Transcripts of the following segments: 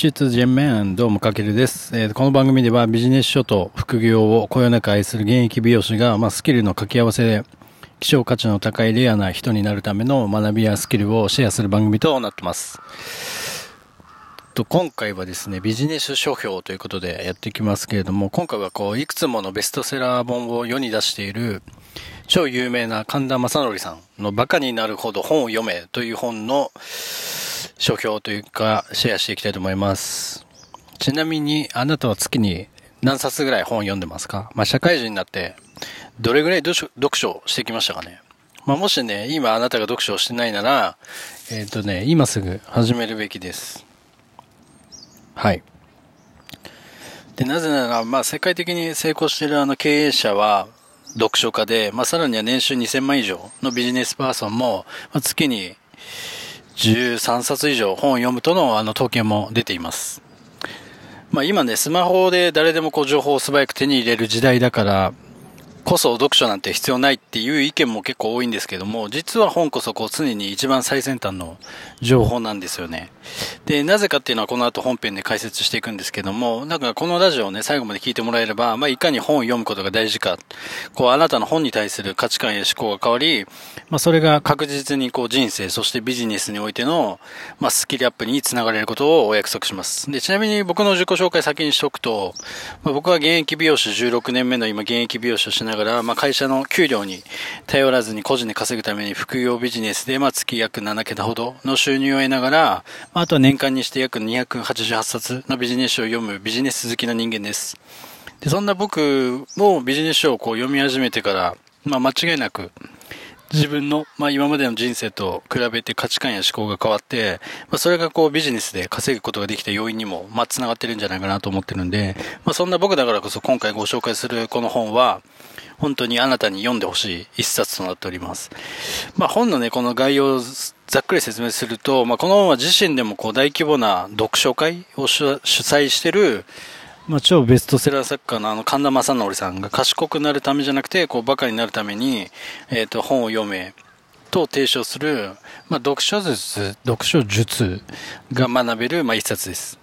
チツジェンメン、どうもかけるです、えーこの番組ではビジネス書と副業をこよなく愛する現役美容師が、まあ、スキルの掛け合わせで希少価値の高いレアな人になるための学びやスキルをシェアする番組となってます。と今回はですね、ビジネス書評ということでやっていきますけれども、今回はこう、いくつものベストセラー本を世に出している超有名な神田正則さんのバカになるほど本を読めという本の書評というかシェアしていきたいと思います。ちなみにあなたは月に何冊ぐらい本読んでますか？まあ社会人になってどれぐらい読書してきましたかね？まあもしね、今あなたが読書をしてないなら、えっ、とね、今すぐ始めるべきです。はい。で、なぜなら、まあ世界的に成功しているあの経営者は、読書家で、まあ、さらには年収2000万以上のビジネスパーソンも、まあ、月に13冊以上本を読むとのあの統計も出ています。まあ、今ね、スマホで誰でもこう情報を素早く手に入れる時代だから、こそ読書なんて必要ないっていう意見も結構多いんですけども、実は本こそこう常に一番最先端の情報なんですよね。で、なぜかっていうのはこの後本編で解説していくんですけども、なんかこのラジオをね、最後まで聞いてもらえれば、まあ、いかに本を読むことが大事か、こう、あなたの本に対する価値観や思考が変わり、まあ、それが確実にこう人生、そしてビジネスにおいての、まあ、スキルアップにつながれることをお約束します。で、ちなみに僕の自己紹介先にしておくと、まあ、僕は現役美容師16年目の今現役美容師をしながら、まあ、会社の給料に頼らずに個人で稼ぐために副業ビジネスで、まあ、月約7桁ほどの収入を得ながら、まあ、あとは年間にして約288冊のビジネス書を読むビジネス好きな人間です。で、そんな僕もビジネス書をこう読み始めてから、まあ、間違いなく、自分の、まあ、今までの人生と比べて価値観や思考が変わって、まあ、それがこうビジネスで稼ぐことができた要因にも、まあ、繋がってるんじゃないかなと思ってるんで、まあ、そんな僕だからこそ今回ご紹介するこの本は、本当にあなたに読んでほしい一冊となっております。まあ、本のね、この概要をざっくり説明すると、まあ、この本は自身でもこう大規模な読書会を主主催してる、まあ、超ベストセラー作家のあの神田正則さんが賢くなるためじゃなくて、こうバカになるために、えっ、と、本を読め、と提唱する、まあ、読書術、読書術が学べる、まあ、一冊です。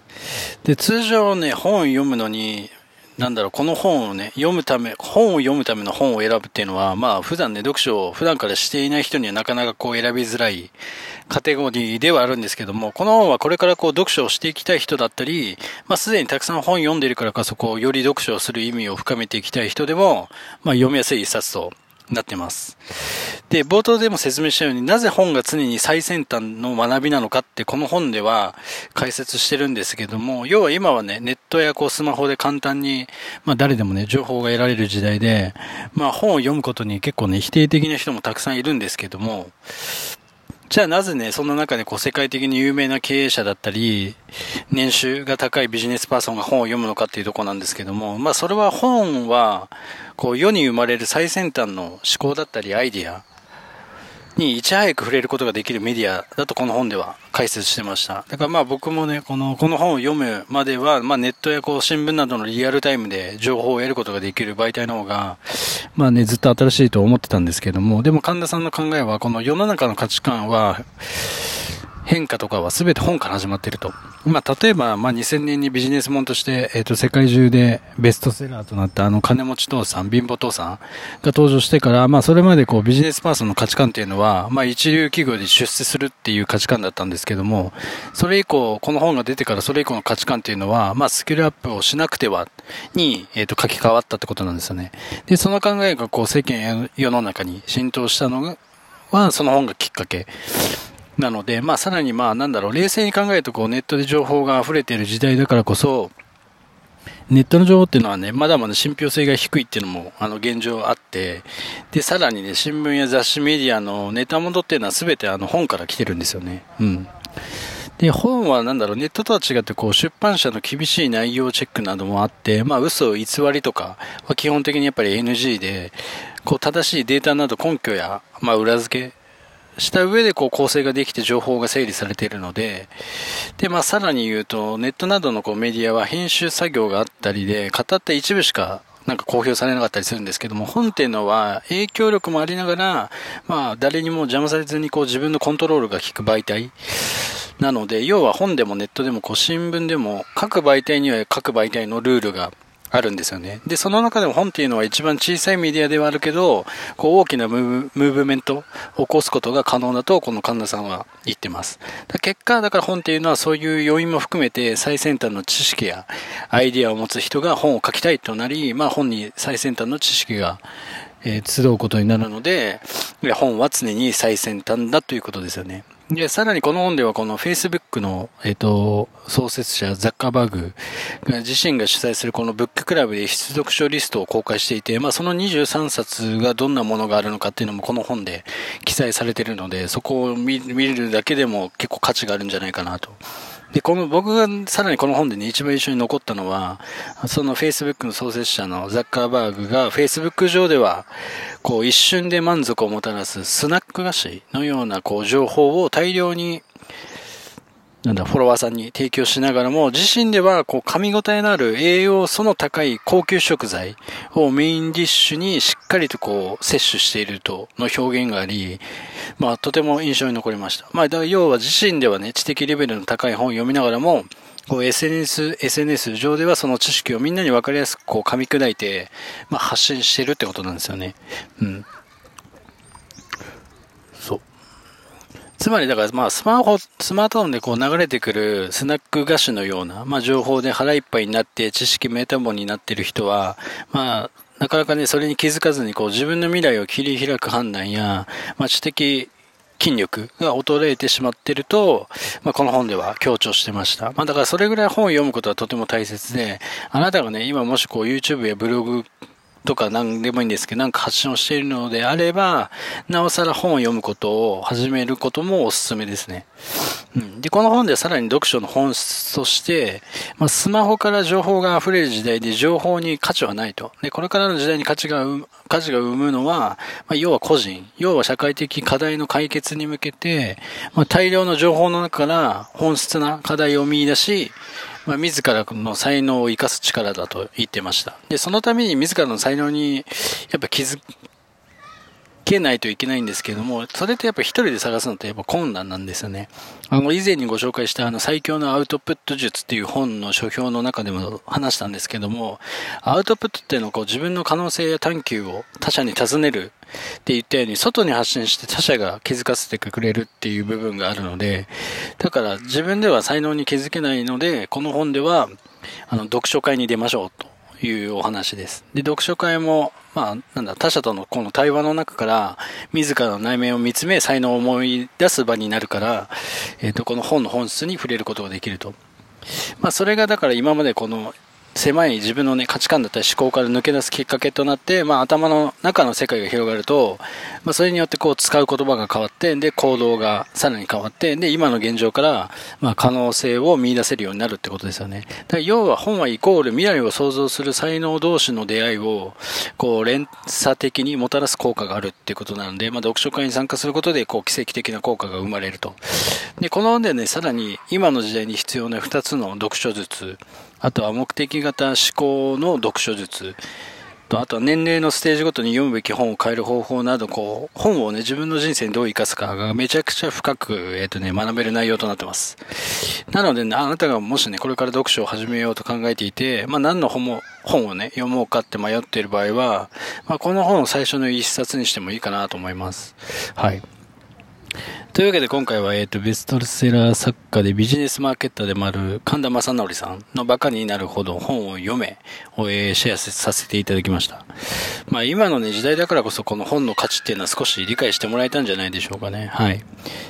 で、通常ね、本を読むのに、なんだろう、この本をね、読むため、本を読むための本を選ぶっていうのは、まあ、普段ね、読書を普段からしていない人にはなかなかこう選びづらいカテゴリーではあるんですけども、この本はこれからこう読書をしていきたい人だったり、まあ、すでにたくさん本読んでいるからこそ、こを、より読書をする意味を深めていきたい人でも、まあ、読みやすい一冊となってます。で、冒頭でも説明したようになぜ本が常に最先端の学びなのかってこの本では解説してるんですけども、要は今はね、ネットやこうスマホで簡単に、まあ誰でもね、情報が得られる時代で、まあ本を読むことに結構ね、否定的な人もたくさんいるんですけども、じゃあなぜね、そんな中でこう世界的に有名な経営者だったり、年収が高いビジネスパーソンが本を読むのかっていうとこなんですけども、まあそれは本は、こう世に生まれる最先端の思考だったりアイディアにいち早く触れることができるメディアだとこの本では解説してました。だからまあ僕もね、この、この本を読むまでは、まあネットやこう新聞などのリアルタイムで情報を得ることができる媒体の方が、まあね、ずっと新しいと思ってたんですけども、でも神田さんの考えは、この世の中の価値観は、変化とかは全て本から始まっていると。まあ、例えば、まあ、2000年にビジネスモンとして、えっ、と、世界中でベストセラーとなったあの、金持ち父さん、貧乏父さんが登場してから、まあ、それまでこう、ビジネスパーソンの価値観っていうのは、まあ、一流企業で出世するっていう価値観だったんですけども、それ以降、この本が出てからそれ以降の価値観っていうのは、まあ、スキルアップをしなくては、に、えっ、と、書き換わったってことなんですよね。で、その考えがこう、世間や世の中に浸透したのが、は、その本がきっかけ。なので、まあ、さらにまあ、なんだろう、冷静に考えると、こう、ネットで情報が溢れている時代だからこそ、ネットの情報っていうのはね、まだまだ信憑性が低いっていうのも、あの、現状あって、で、さらにね、新聞や雑誌メディアのネタ元っていうのは全てあの、本から来てるんですよね。うん。で、本はなんだろう、ネットとは違って、こう、出版社の厳しい内容チェックなどもあって、まあ、嘘、偽りとかは基本的にやっぱり NG で、こう、正しいデータなど根拠や、まあ、裏付け、した上でこう構成ができて情報が整理されているので、で、まあさらに言うと、ネットなどのこうメディアは編集作業があったりで、語った一部しかなんか公表されなかったりするんですけども、本っていうのは影響力もありながら、まあ誰にも邪魔されずにこう自分のコントロールが効く媒体なので、要は本でもネットでもこう新聞でも各媒体には各媒体のルールがあるんですよね。で、その中でも本っていうのは一番小さいメディアではあるけど、こう大きなムーブメントを起こすことが可能だと、この神田さんは言ってます。結果、だから本っていうのはそういう要因も含めて最先端の知識やアイディアを持つ人が本を書きたいとなり、まあ本に最先端の知識がえー、集うことになるので、本は常に最先端だということですよね。で、さらにこの本ではこの Facebook の、えっ、ー、と、創設者ザッカーバーグが自身が主催するこのブッククラブで必読書リストを公開していて、まあその23冊がどんなものがあるのかっていうのもこの本で記載されているので、そこを見るだけでも結構価値があるんじゃないかなとで、この僕がさらにこの本でね、一番印象に残ったのは、その Facebook の創設者のザッカーバーグが Facebook 上では、こう一瞬で満足をもたらすスナック菓子のようなこう情報を大量になんだ、フォロワーさんに提供しながらも、自身では、こう、噛み応えのある栄養素の高い高級食材をメインディッシュにしっかりとこう、摂取しているとの表現があり、まあ、とても印象に残りました。まあ、要は自身ではね、知的レベルの高い本を読みながらも、こう SNS、SNS 上ではその知識をみんなに分かりやすくこう噛み砕いて、まあ、発信してるってことなんですよね。うん。つまりだから、まあ、スマホ、スマートフォンでこう流れてくるスナック菓子のような、まあ、情報で腹いっぱいになって知識メタボになってる人は、まあ、なかなかね、それに気づかずにこう自分の未来を切り開く判断や、まあ、知的筋力が衰えてしまってると、まあ、この本では強調してました。まあ、だからそれぐらい本を読むことはとても大切で、あなたがね、今もしこう YouTube やブログとか何でもいいんですけど、なんか発信をしているのであれば、なおさら本を読むことを始めることもおすすめですね。うん、で、この本ではさらに読書の本質として、まあ、スマホから情報が溢れる時代で情報に価値はないと。で、これからの時代に価値が価値が生むのは、まあ、要は個人、要は社会的課題の解決に向けて、まあ、大量の情報の中から本質な課題を見出し、まあ、自らの才能を生かす力だと言ってました。で、そのために自らの才能にやっぱ気づけないといけないんですけども、それってやっぱ一人で探すのってやっぱ困難なんですよね。あの、以前にご紹介したあの最強のアウトプット術っていう本の書評の中でも話したんですけども、アウトプットっていうのはこう自分の可能性や探求を他者に尋ねるって言ったように、外に発信して他者が気づかせてくれるっていう部分があるので、だから自分では才能に気づけないので、この本では、あの、読書会に出ましょうと。いうお話です。で、読書会も、まあ、なんだ、他者とのこの対話の中から、自らの内面を見つめ、才能を思い出す場になるから、えっ、ー、と、この本の本質に触れることができると。まあ、それがだから今までこの狭い自分のね、価値観だったり思考から抜け出すきっかけとなって、まあ頭の中の世界が広がると、まあそれによってこう使う言葉が変わって、で、行動がさらに変わって、で、今の現状から、まあ可能性を見出せるようになるってことですよね。だ要は本はイコール未来を創造する才能同士の出会いを、こう連鎖的にもたらす効果があるっていうことなので、まあ読書会に参加することで、こう奇跡的な効果が生まれると。で、この本でね、さらに今の時代に必要な2つの読書術、あとは目的型思考の読書術と、あとは年齢のステージごとに読むべき本を変える方法など、こう、本をね、自分の人生にどう生かすかがめちゃくちゃ深く、えっ、ー、とね、学べる内容となってます。なので、ね、あなたがもしね、これから読書を始めようと考えていて、まあ何の本も、本をね、読もうかって迷っている場合は、まあこの本を最初の一冊にしてもいいかなと思います。はい。というわけで今回は、えっ、と、ベストセラー作家でビジネスマーケッターでもある神田正則さんのバカになるほど本を読めを、え、シェアさせていただきました。まあ今のね、時代だからこそこの本の価値っていうのは少し理解してもらえたんじゃないでしょうかね。はい。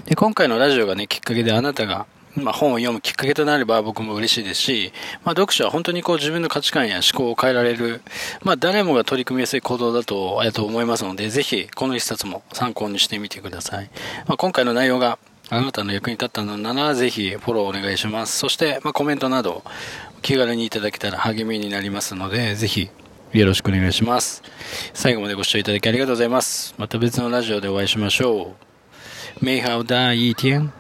で、今回のラジオがね、きっかけであなたが まあ、本を読むきっかけとなれば僕も嬉しいですし、まあ、読書は本当にこう自分の価値観や思考を変えられる、まあ、誰もが取り組みやすい行動だとと思いますので、ぜひこの一冊も参考にしてみてください。まあ、今回の内容があなたの役に立ったのなら、ぜひフォローお願いします。そして、まあ、コメントなど気軽にいただけたら励みになりますので、ぜひよろしくお願いします。最後までご視聴いただきありがとうございます。また別のラジオでお会いしましょう。美好大一天。